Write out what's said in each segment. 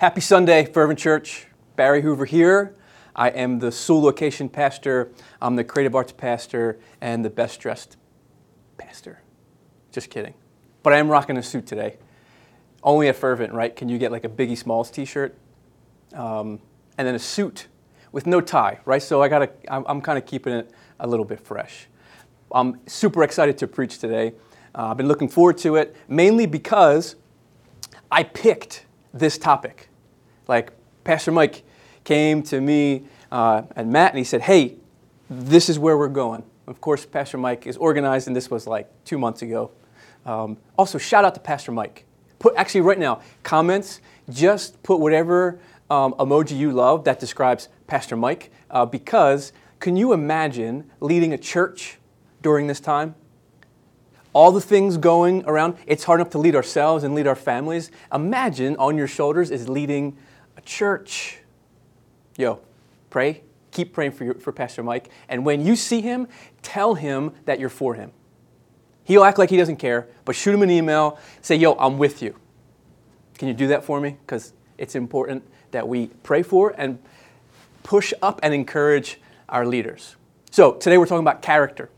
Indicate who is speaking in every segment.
Speaker 1: Happy Sunday, Fervent Church. Barry Hoover here. I am the Sewell Location Pastor. I'm the Creative Arts Pastor and the best dressed pastor. Just kidding. But I am rocking a suit today. Only at Fervent, right? Can you get like a Biggie Smalls t shirt? Um, and then a suit with no tie, right? So I gotta, I'm, I'm kind of keeping it a little bit fresh. I'm super excited to preach today. Uh, I've been looking forward to it, mainly because I picked this topic. Like Pastor Mike came to me uh, and Matt and he said, Hey, this is where we're going. Of course, Pastor Mike is organized, and this was like two months ago. Um, also, shout out to Pastor Mike. Put actually right now comments. Just put whatever um, emoji you love that describes Pastor Mike, uh, because can you imagine leading a church during this time? all the things going around, it's hard enough to lead ourselves and lead our families. Imagine on your shoulders is leading a church. Yo, pray. Keep praying for, your, for Pastor Mike. And when you see him, tell him that you're for him. He'll act like he doesn't care, but shoot him an email. Say, yo, I'm with you. Can you do that for me? Because it's important that we pray for and push up and encourage our leaders. So today we're talking about character.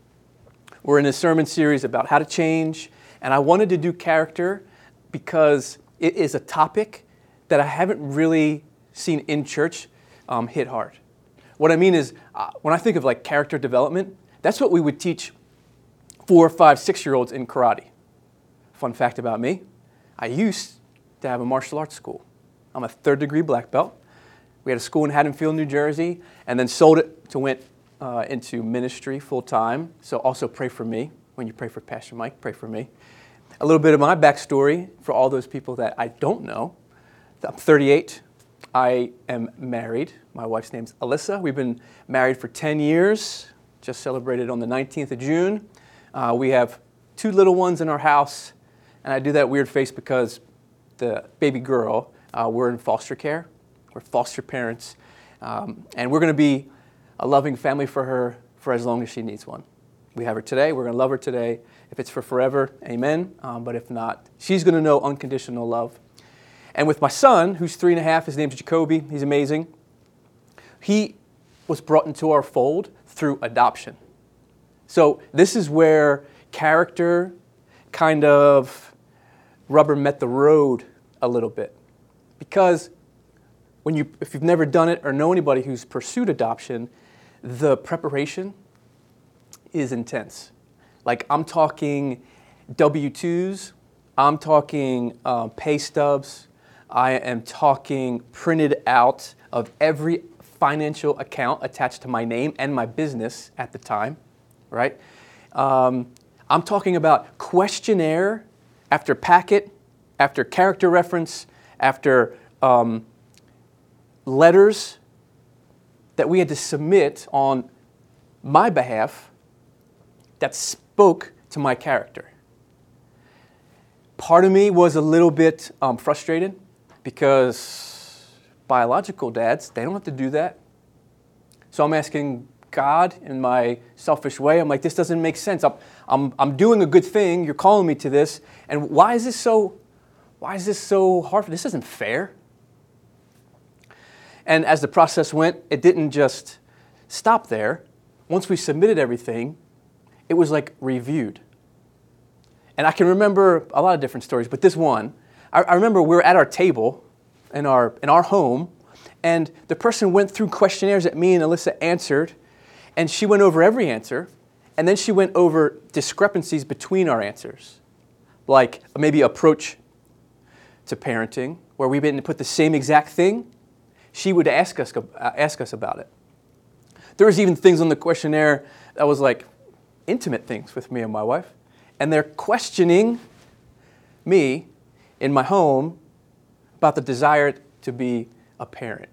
Speaker 1: We're in a sermon series about how to change, and I wanted to do character because it is a topic that I haven't really seen in church um, hit hard. What I mean is, uh, when I think of like character development, that's what we would teach four, five, six year olds in karate. Fun fact about me I used to have a martial arts school. I'm a third degree black belt. We had a school in Haddonfield, New Jersey, and then sold it to went uh, into ministry full time. So also pray for me. When you pray for Pastor Mike, pray for me. A little bit of my backstory for all those people that I don't know. I'm 38. I am married. My wife's name's Alyssa. We've been married for 10 years, just celebrated on the 19th of June. Uh, we have two little ones in our house, and I do that weird face because the baby girl, uh, we're in foster care. We're foster parents. Um, and we're going to be a loving family for her for as long as she needs one. We have her today. We're going to love her today. If it's for forever, amen. Um, but if not, she's going to know unconditional love. And with my son, who's three and a half, his name's Jacoby. He's amazing. He was brought into our fold through adoption. So this is where character kind of rubber met the road a little bit. Because when you, if you've never done it or know anybody who's pursued adoption, the preparation is intense. Like, I'm talking W 2s, I'm talking um, pay stubs, I am talking printed out of every financial account attached to my name and my business at the time, right? Um, I'm talking about questionnaire after packet, after character reference, after um, letters that we had to submit on my behalf that spoke to my character. Part of me was a little bit um, frustrated because biological dads, they don't have to do that. So I'm asking God in my selfish way, I'm like, this doesn't make sense. I'm, I'm, I'm doing a good thing. You're calling me to this. And why is this so, why is this so hard? This isn't fair. And as the process went, it didn't just stop there. Once we submitted everything, it was like reviewed. And I can remember a lot of different stories, but this one, I, I remember we were at our table in our, in our home, and the person went through questionnaires that me and Alyssa answered, and she went over every answer, and then she went over discrepancies between our answers, like maybe approach to parenting, where we didn't put the same exact thing, she would ask us, uh, ask us about it. There was even things on the questionnaire that was like intimate things with me and my wife. And they're questioning me in my home about the desire to be a parent.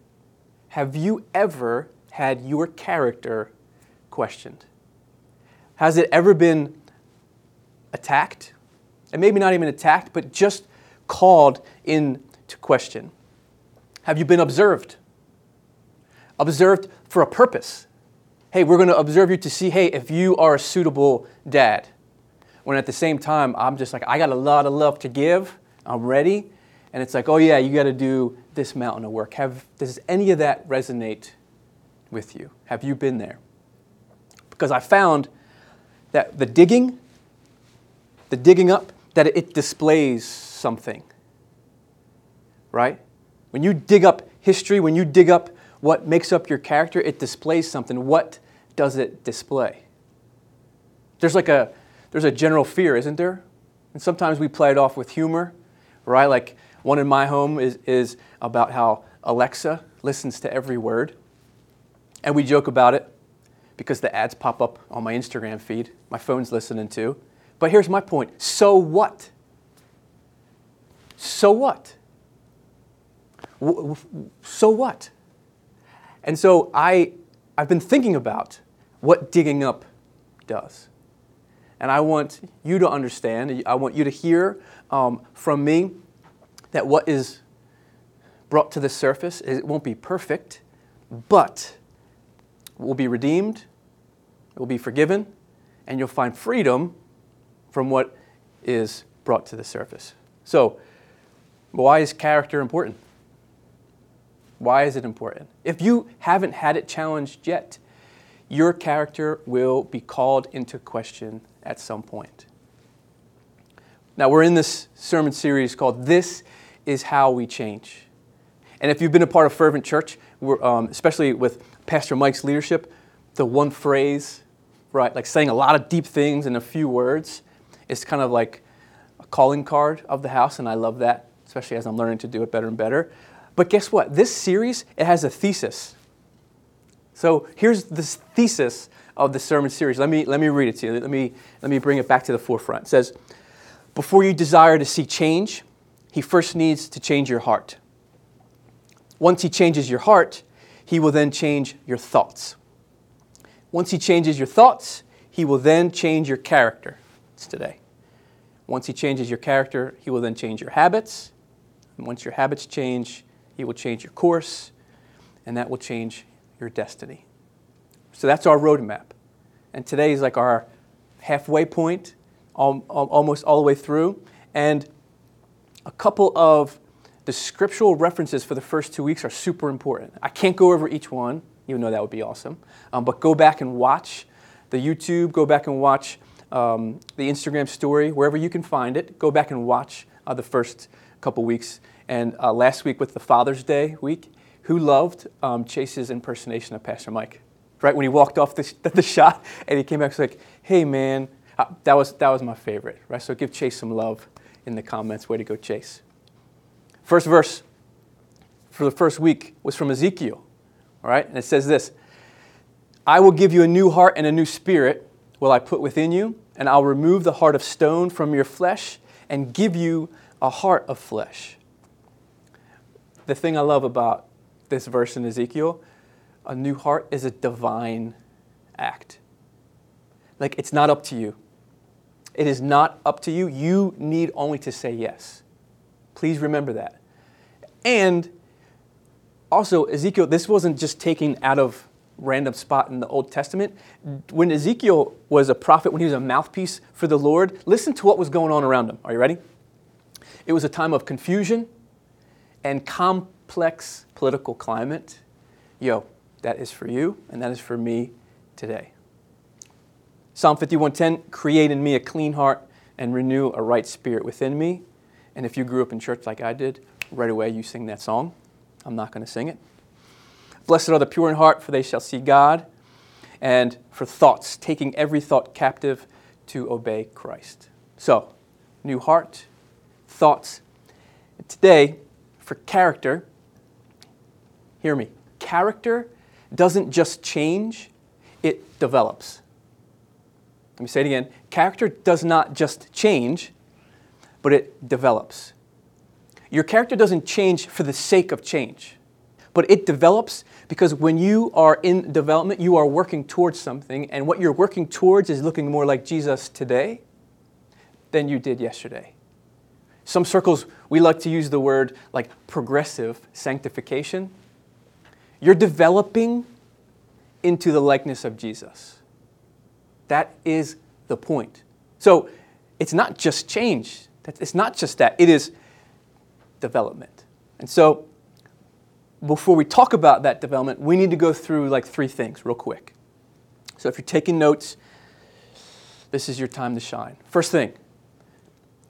Speaker 1: Have you ever had your character questioned? Has it ever been attacked? And maybe not even attacked, but just called into question. Have you been observed? Observed for a purpose. Hey, we're going to observe you to see, hey, if you are a suitable dad. When at the same time, I'm just like, I got a lot of love to give. I'm ready. And it's like, oh, yeah, you got to do this mountain of work? Have, does any of that resonate with you? Have you been there? Because I found that the digging, the digging up, that it displays something. Right? When you dig up history, when you dig up what makes up your character, it displays something. What does it display? There's like a there's a general fear, isn't there? And sometimes we play it off with humor, right? Like one in my home is, is about how Alexa listens to every word. And we joke about it because the ads pop up on my Instagram feed, my phone's listening too. But here's my point so what? So what? So what? And so I, I've been thinking about what digging up does. And I want you to understand, I want you to hear um, from me that what is brought to the surface, it won't be perfect, but will be redeemed, it will be forgiven, and you'll find freedom from what is brought to the surface. So, why is character important? Why is it important? If you haven't had it challenged yet, your character will be called into question at some point. Now, we're in this sermon series called This is How We Change. And if you've been a part of Fervent Church, um, especially with Pastor Mike's leadership, the one phrase, right, like saying a lot of deep things in a few words, is kind of like a calling card of the house, and I love that, especially as I'm learning to do it better and better. But guess what? This series, it has a thesis. So here's this thesis of the sermon series. Let me, let me read it to you. Let me, let me bring it back to the forefront. It says, Before you desire to see change, he first needs to change your heart. Once he changes your heart, he will then change your thoughts. Once he changes your thoughts, he will then change your character. It's today. Once he changes your character, he will then change your habits. And once your habits change, he will change your course, and that will change your destiny. So that's our roadmap. And today is like our halfway point, almost all the way through. And a couple of the scriptural references for the first two weeks are super important. I can't go over each one, even though that would be awesome. Um, but go back and watch the YouTube, go back and watch um, the Instagram story, wherever you can find it. Go back and watch uh, the first couple weeks and uh, last week with the Father's Day week, who loved um, Chase's impersonation of Pastor Mike? Right when he walked off the, the shot and he came back, was like, "Hey man, uh, that was that was my favorite." Right, so give Chase some love in the comments. Way to go, Chase! First verse for the first week was from Ezekiel. All right, and it says this: "I will give you a new heart and a new spirit will I put within you, and I'll remove the heart of stone from your flesh and give you a heart of flesh." the thing I love about this verse in Ezekiel, a new heart is a divine act. Like it's not up to you. It is not up to you. You need only to say yes. Please remember that. And also, Ezekiel, this wasn't just taken out of random spot in the Old Testament. When Ezekiel was a prophet, when he was a mouthpiece for the Lord, listen to what was going on around him. Are you ready? It was a time of confusion and complex political climate, yo, that is for you and that is for me today. Psalm 51:10, create in me a clean heart and renew a right spirit within me. And if you grew up in church like I did, right away you sing that song. I'm not going to sing it. Blessed are the pure in heart, for they shall see God. And for thoughts, taking every thought captive to obey Christ. So, new heart, thoughts. And today, for character, hear me, character doesn't just change, it develops. Let me say it again. Character does not just change, but it develops. Your character doesn't change for the sake of change, but it develops because when you are in development, you are working towards something, and what you're working towards is looking more like Jesus today than you did yesterday. Some circles, we like to use the word like progressive sanctification. You're developing into the likeness of Jesus. That is the point. So it's not just change, it's not just that, it is development. And so before we talk about that development, we need to go through like three things real quick. So if you're taking notes, this is your time to shine. First thing,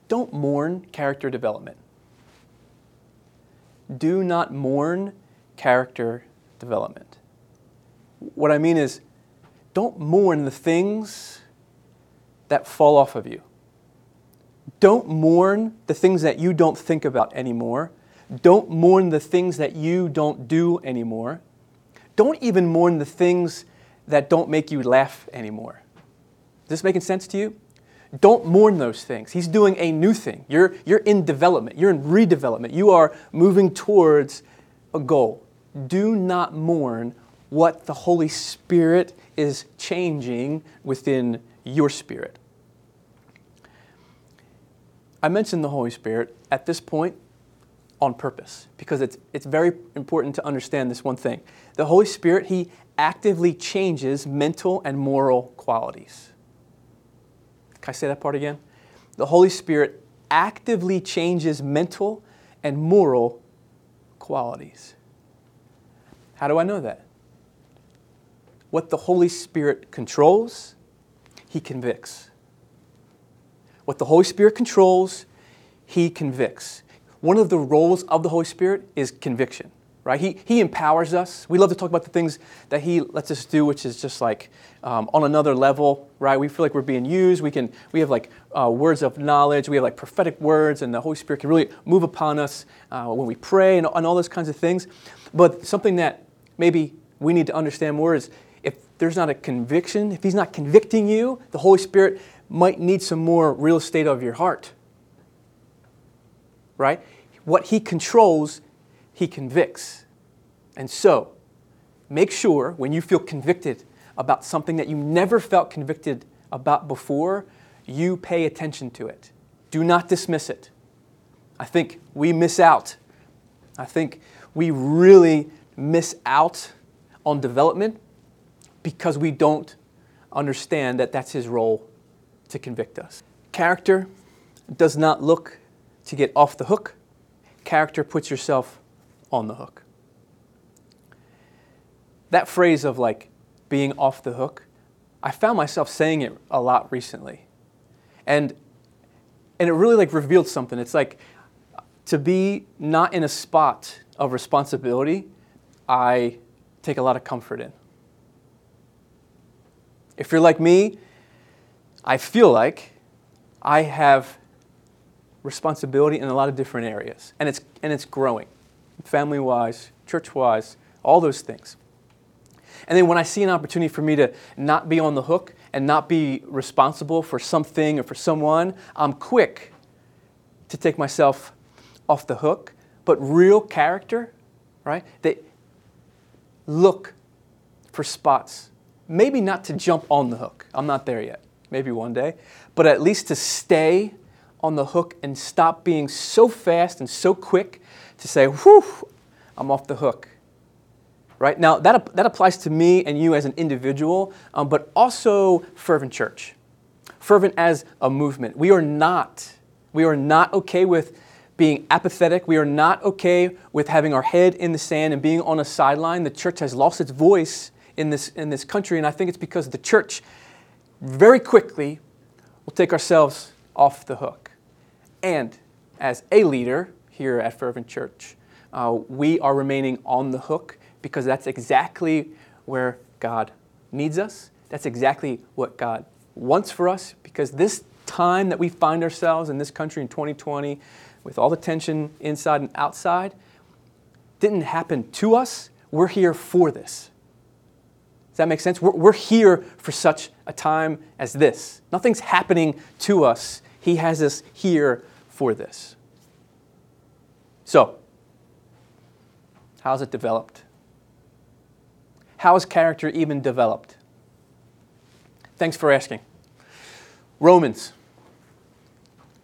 Speaker 1: don't mourn character development. Do not mourn character development. What I mean is, don't mourn the things that fall off of you. Don't mourn the things that you don't think about anymore. Don't mourn the things that you don't do anymore. Don't even mourn the things that don't make you laugh anymore. Is this making sense to you? Don't mourn those things. He's doing a new thing. You're, you're in development, you're in redevelopment. You are moving towards a goal. Do not mourn what the Holy Spirit is changing within your spirit. I mentioned the Holy Spirit at this point on purpose because it's, it's very important to understand this one thing. The Holy Spirit, He actively changes mental and moral qualities. Can I say that part again? The Holy Spirit actively changes mental and moral qualities. How do I know that? What the Holy Spirit controls, He convicts. What the Holy Spirit controls, He convicts. One of the roles of the Holy Spirit is conviction right? He, he empowers us. We love to talk about the things that He lets us do, which is just like um, on another level, right? We feel like we're being used. We can we have like uh, words of knowledge. We have like prophetic words, and the Holy Spirit can really move upon us uh, when we pray and, and all those kinds of things. But something that maybe we need to understand more is if there's not a conviction, if He's not convicting you, the Holy Spirit might need some more real estate of your heart, right? What He controls he convicts. And so, make sure when you feel convicted about something that you never felt convicted about before, you pay attention to it. Do not dismiss it. I think we miss out. I think we really miss out on development because we don't understand that that's his role to convict us. Character does not look to get off the hook. Character puts yourself on the hook. That phrase of like being off the hook, I found myself saying it a lot recently. And and it really like revealed something. It's like to be not in a spot of responsibility, I take a lot of comfort in. If you're like me, I feel like I have responsibility in a lot of different areas, and it's, and it's growing family wise, church wise, all those things. And then when I see an opportunity for me to not be on the hook and not be responsible for something or for someone, I'm quick to take myself off the hook. But real character, right? They look for spots. Maybe not to jump on the hook. I'm not there yet. Maybe one day. But at least to stay on the hook and stop being so fast and so quick to say, whew, I'm off the hook. Right? Now, that, that applies to me and you as an individual, um, but also Fervent Church. Fervent as a movement. We are not, we are not okay with being apathetic. We are not okay with having our head in the sand and being on a sideline. The church has lost its voice in this, in this country, and I think it's because the church very quickly will take ourselves off the hook. And as a leader, here at Fervent Church. Uh, we are remaining on the hook because that's exactly where God needs us. That's exactly what God wants for us because this time that we find ourselves in this country in 2020, with all the tension inside and outside, didn't happen to us. We're here for this. Does that make sense? We're, we're here for such a time as this. Nothing's happening to us. He has us here for this. So, how's it developed? How is character even developed? Thanks for asking. Romans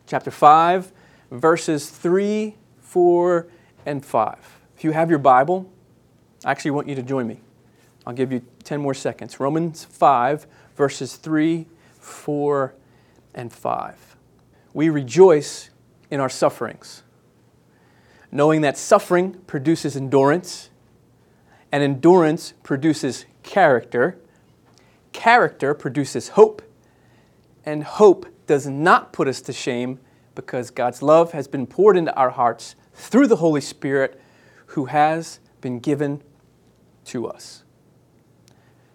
Speaker 1: chapter 5, verses 3, 4, and 5. If you have your Bible, I actually want you to join me. I'll give you 10 more seconds. Romans 5, verses 3, 4, and 5. We rejoice in our sufferings knowing that suffering produces endurance, and endurance produces character. Character produces hope, and hope does not put us to shame because God's love has been poured into our hearts through the Holy Spirit who has been given to us.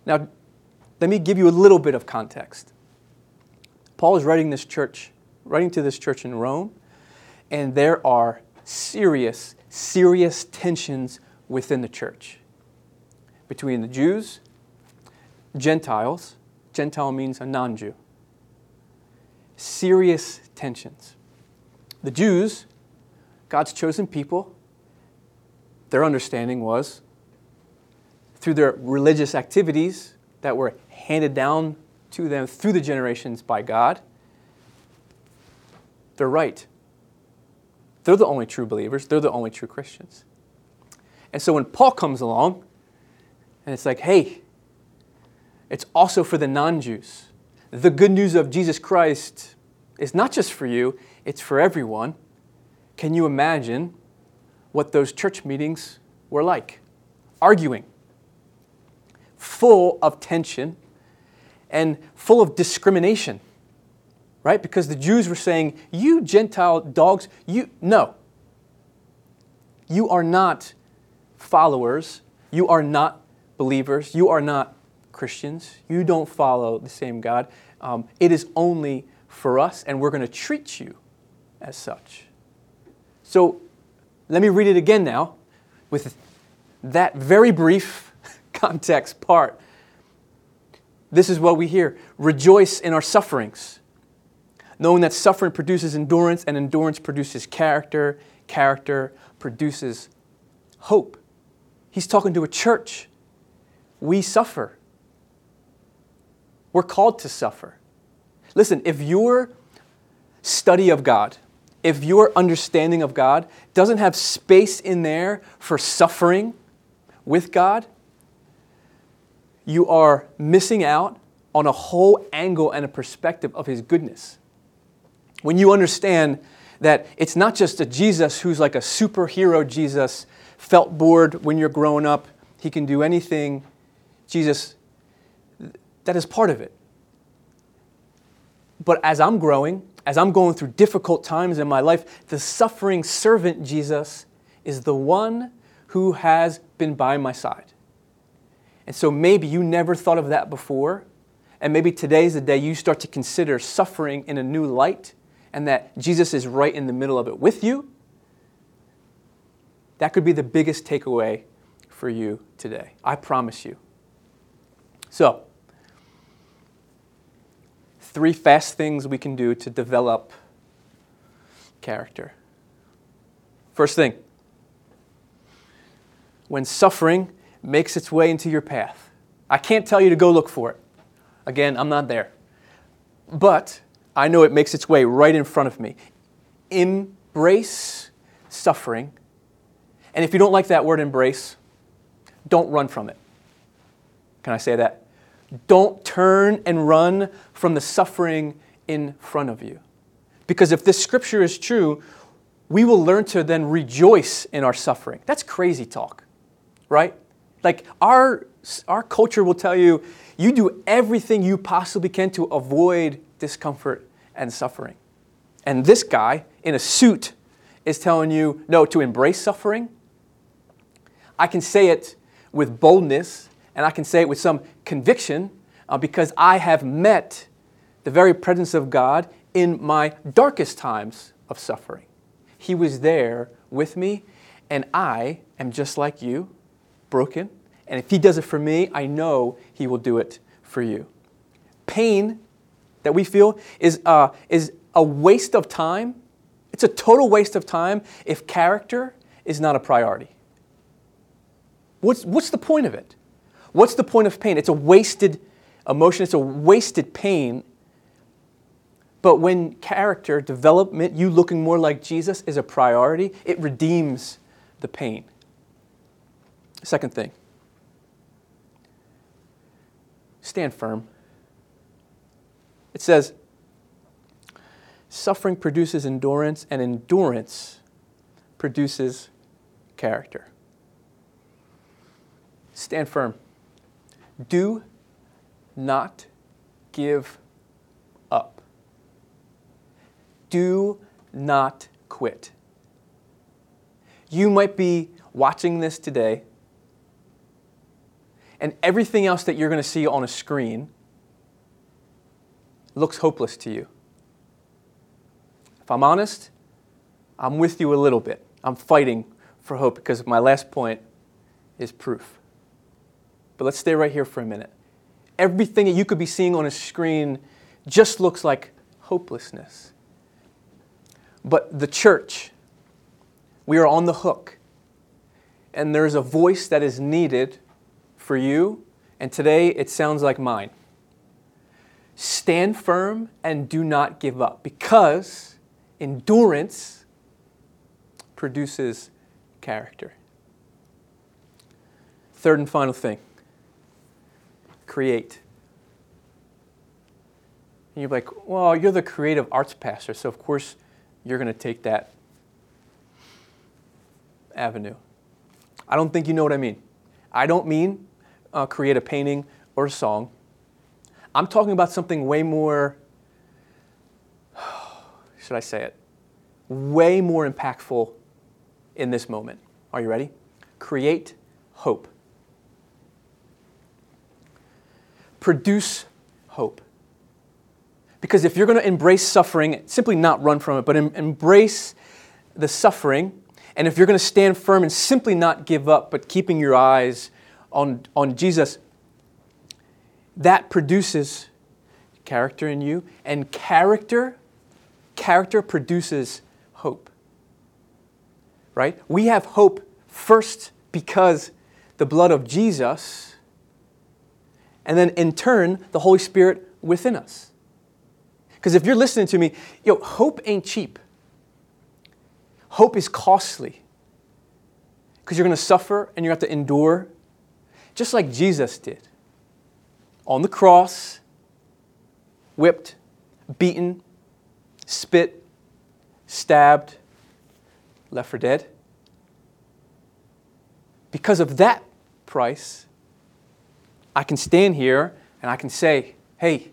Speaker 1: Now, let me give you a little bit of context. Paul is writing this church, writing to this church in Rome, and there are serious, serious tensions within the church between the Jews, Gentiles, Gentile means a non Jew, serious tensions. The Jews, God's chosen people, their understanding was through their religious activities that were handed down to them through the generations by God, they're right. They're the only true believers, they're the only true Christians. And so when Paul comes along, and it's like, hey, it's also for the non Jews. The good news of Jesus Christ is not just for you, it's for everyone. Can you imagine what those church meetings were like? Arguing, full of tension and full of discrimination, right? Because the Jews were saying, You Gentile dogs, you, no. You are not followers. You are not believers. You are not Christians. You don't follow the same God. Um, it is only for us, and we're going to treat you as such. So let me read it again now with that very brief context part. This is what we hear Rejoice in our sufferings, knowing that suffering produces endurance, and endurance produces character, character produces hope. He's talking to a church. We suffer. We're called to suffer. Listen, if your study of God, if your understanding of God doesn't have space in there for suffering with God, you are missing out on a whole angle and a perspective of His goodness. When you understand that it's not just a Jesus who's like a superhero Jesus, felt board when you're growing up, he can do anything. Jesus, that is part of it. But as I'm growing, as I'm going through difficult times in my life, the suffering servant Jesus is the one who has been by my side. And so maybe you never thought of that before. And maybe today's the day you start to consider suffering in a new light and that Jesus is right in the middle of it with you. That could be the biggest takeaway for you today. I promise you. So, three fast things we can do to develop character. First thing, when suffering makes its way into your path, I can't tell you to go look for it. Again, I'm not there. But I know it makes its way right in front of me. Embrace suffering. And if you don't like that word embrace, don't run from it. Can I say that? Don't turn and run from the suffering in front of you. Because if this scripture is true, we will learn to then rejoice in our suffering. That's crazy talk, right? Like our, our culture will tell you, you do everything you possibly can to avoid discomfort and suffering. And this guy in a suit is telling you, no, to embrace suffering. I can say it with boldness and I can say it with some conviction uh, because I have met the very presence of God in my darkest times of suffering. He was there with me, and I am just like you, broken. And if He does it for me, I know He will do it for you. Pain that we feel is, uh, is a waste of time. It's a total waste of time if character is not a priority. What's, what's the point of it? What's the point of pain? It's a wasted emotion, it's a wasted pain. But when character development, you looking more like Jesus, is a priority, it redeems the pain. Second thing stand firm. It says, suffering produces endurance, and endurance produces character. stand firm. Do not give up. Do not quit. You might be watching this today, and everything else that you're going to see on a screen looks hopeless to you. If I'm honest, I'm with you a little bit. I'm fighting for hope because my last point is proof. But let's stay right here for a minute. Everything that you could be seeing on a screen just looks like hopelessness. But the church, we are on the hook. And there's a voice that is needed for you, and today it sounds like mine. Stand firm and do not give up because endurance produces character. Third and final thing create. And you're like, well, you're the creative arts pastor, so of course you're going to take that avenue. I don't think you know what I mean. I don't mean uh, create a painting or a song. I'm talking about something way more, should I say it, way more impactful in this moment. Are you ready? Create hope. Produce hope. Because if you're going to embrace suffering, simply not run from it, but em- embrace the suffering, and if you're going to stand firm and simply not give up, but keeping your eyes on, on Jesus, that produces character in you. And character, character produces hope. Right? We have hope first because the blood of Jesus, and then in turn, the Holy Spirit within us. Because if you're listening to me, yo, hope ain't cheap. Hope is costly. Because you're going to suffer and you have to endure, just like Jesus did. On the cross, whipped, beaten, spit, stabbed, left for dead. Because of that price, I can stand here and I can say, hey,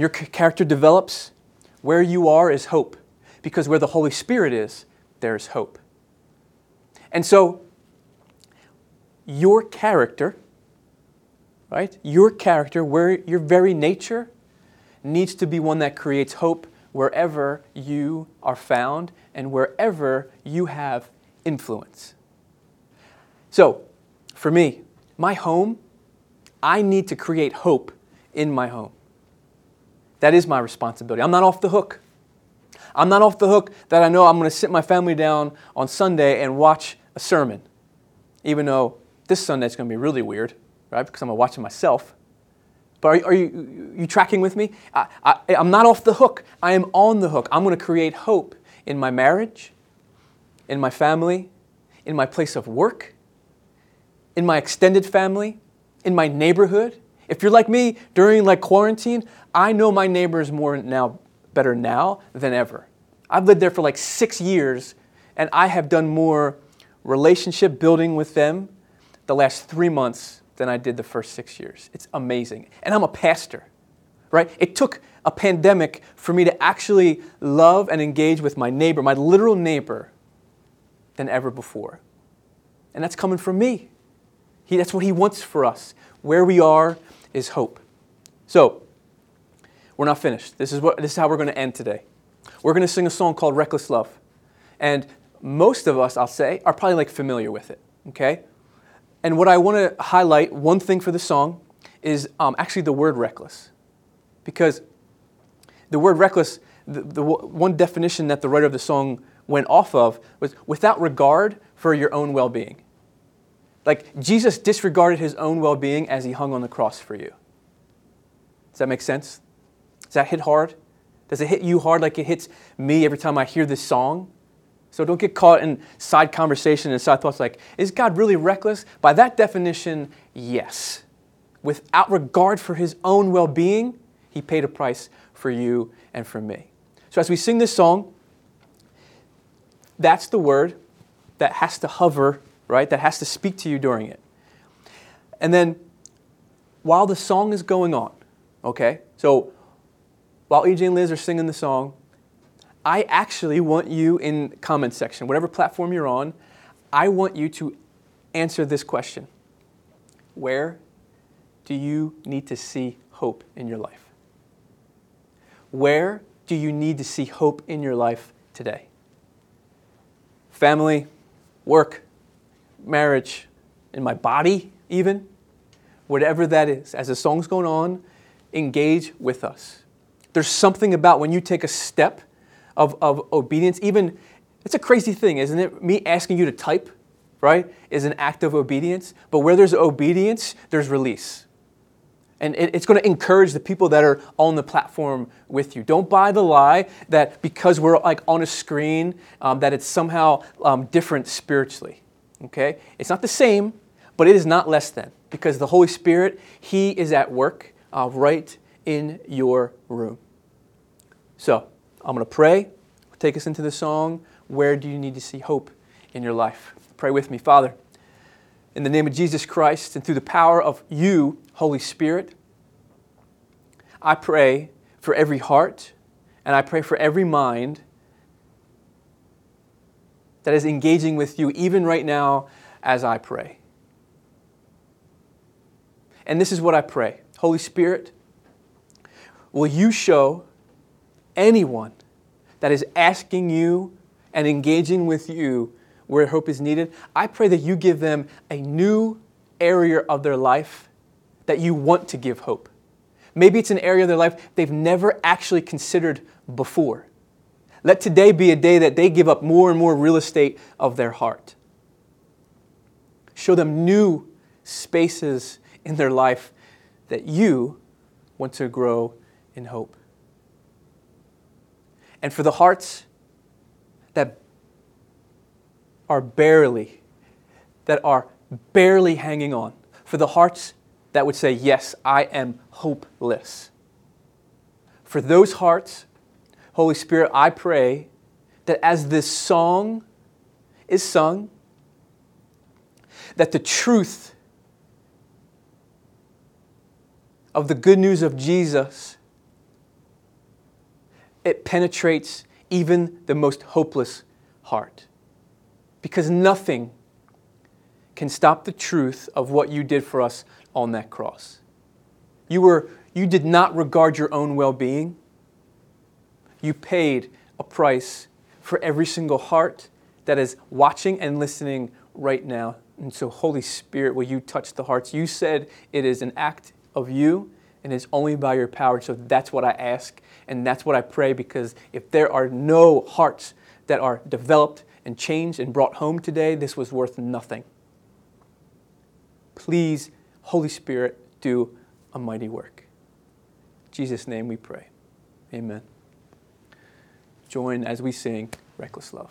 Speaker 1: your character develops, where you are is hope. Because where the Holy Spirit is, there's hope. And so, your character, right? Your character, where your very nature, needs to be one that creates hope wherever you are found and wherever you have influence. So, for me, my home, I need to create hope in my home. That is my responsibility. I'm not off the hook. I'm not off the hook that I know I'm going to sit my family down on Sunday and watch a sermon, even though this Sunday is going to be really weird, right? Because I'm going to watch it myself. But are, are you, you tracking with me? I, I, I'm not off the hook. I am on the hook. I'm going to create hope in my marriage, in my family, in my place of work, in my extended family, in my neighborhood. If you're like me during like quarantine, I know my neighbors more now better now than ever. I've lived there for like 6 years and I have done more relationship building with them the last 3 months than I did the first 6 years. It's amazing. And I'm a pastor. Right? It took a pandemic for me to actually love and engage with my neighbor, my literal neighbor, than ever before. And that's coming from me. He, that's what He wants for us. Where we are is hope. So, we're not finished. This is, what, this is how we're going to end today. We're going to sing a song called Reckless Love. And most of us, I'll say, are probably like familiar with it, okay? And what I want to highlight, one thing for the song, is um, actually the word reckless. Because the word reckless, the, the one definition that the writer of the song went off of was without regard for your own well being. Like Jesus disregarded his own well being as he hung on the cross for you. Does that make sense? Does that hit hard? Does it hit you hard like it hits me every time I hear this song? So don't get caught in side conversation and side thoughts like, is God really reckless? By that definition, yes. Without regard for his own well being, he paid a price for you and for me. So as we sing this song, that's the word that has to hover, right? That has to speak to you during it. And then while the song is going on, okay? So while EJ and Liz are singing the song, I actually want you in comment section, whatever platform you're on, I want you to answer this question. Where do you need to see hope in your life? Where do you need to see hope in your life today? Family, work, marriage, in my body, even, whatever that is. As the song's going on, engage with us. There's something about when you take a step of, of obedience, even, it's a crazy thing, isn't it? Me asking you to type, right, is an act of obedience. But where there's obedience, there's release. And it's going to encourage the people that are on the platform with you. Don't buy the lie that because we're like on a screen, um, that it's somehow um, different spiritually. Okay? It's not the same, but it is not less than because the Holy Spirit, He is at work uh, right in your room. So, I'm going to pray, take us into the song. Where do you need to see hope in your life? Pray with me, Father. In the name of Jesus Christ and through the power of you, Holy Spirit, I pray for every heart and I pray for every mind that is engaging with you, even right now as I pray. And this is what I pray Holy Spirit, will you show anyone that is asking you and engaging with you where hope is needed? I pray that you give them a new area of their life that you want to give hope. Maybe it's an area of their life they've never actually considered before. Let today be a day that they give up more and more real estate of their heart. Show them new spaces in their life that you want to grow in hope. And for the hearts that are barely, that are barely hanging on, for the hearts that would say, Yes, I am hopeless. For those hearts, Holy Spirit, I pray that as this song is sung, that the truth of the good news of Jesus it penetrates even the most hopeless heart. Because nothing can stop the truth of what you did for us on that cross. You, were, you did not regard your own well being. You paid a price for every single heart that is watching and listening right now. And so, Holy Spirit, will you touch the hearts? You said it is an act of you and it's only by your power. So that's what I ask and that's what I pray because if there are no hearts that are developed and changed and brought home today, this was worth nothing. Please, Holy Spirit, do a mighty work. In Jesus' name we pray. Amen. Join as we sing Reckless Love.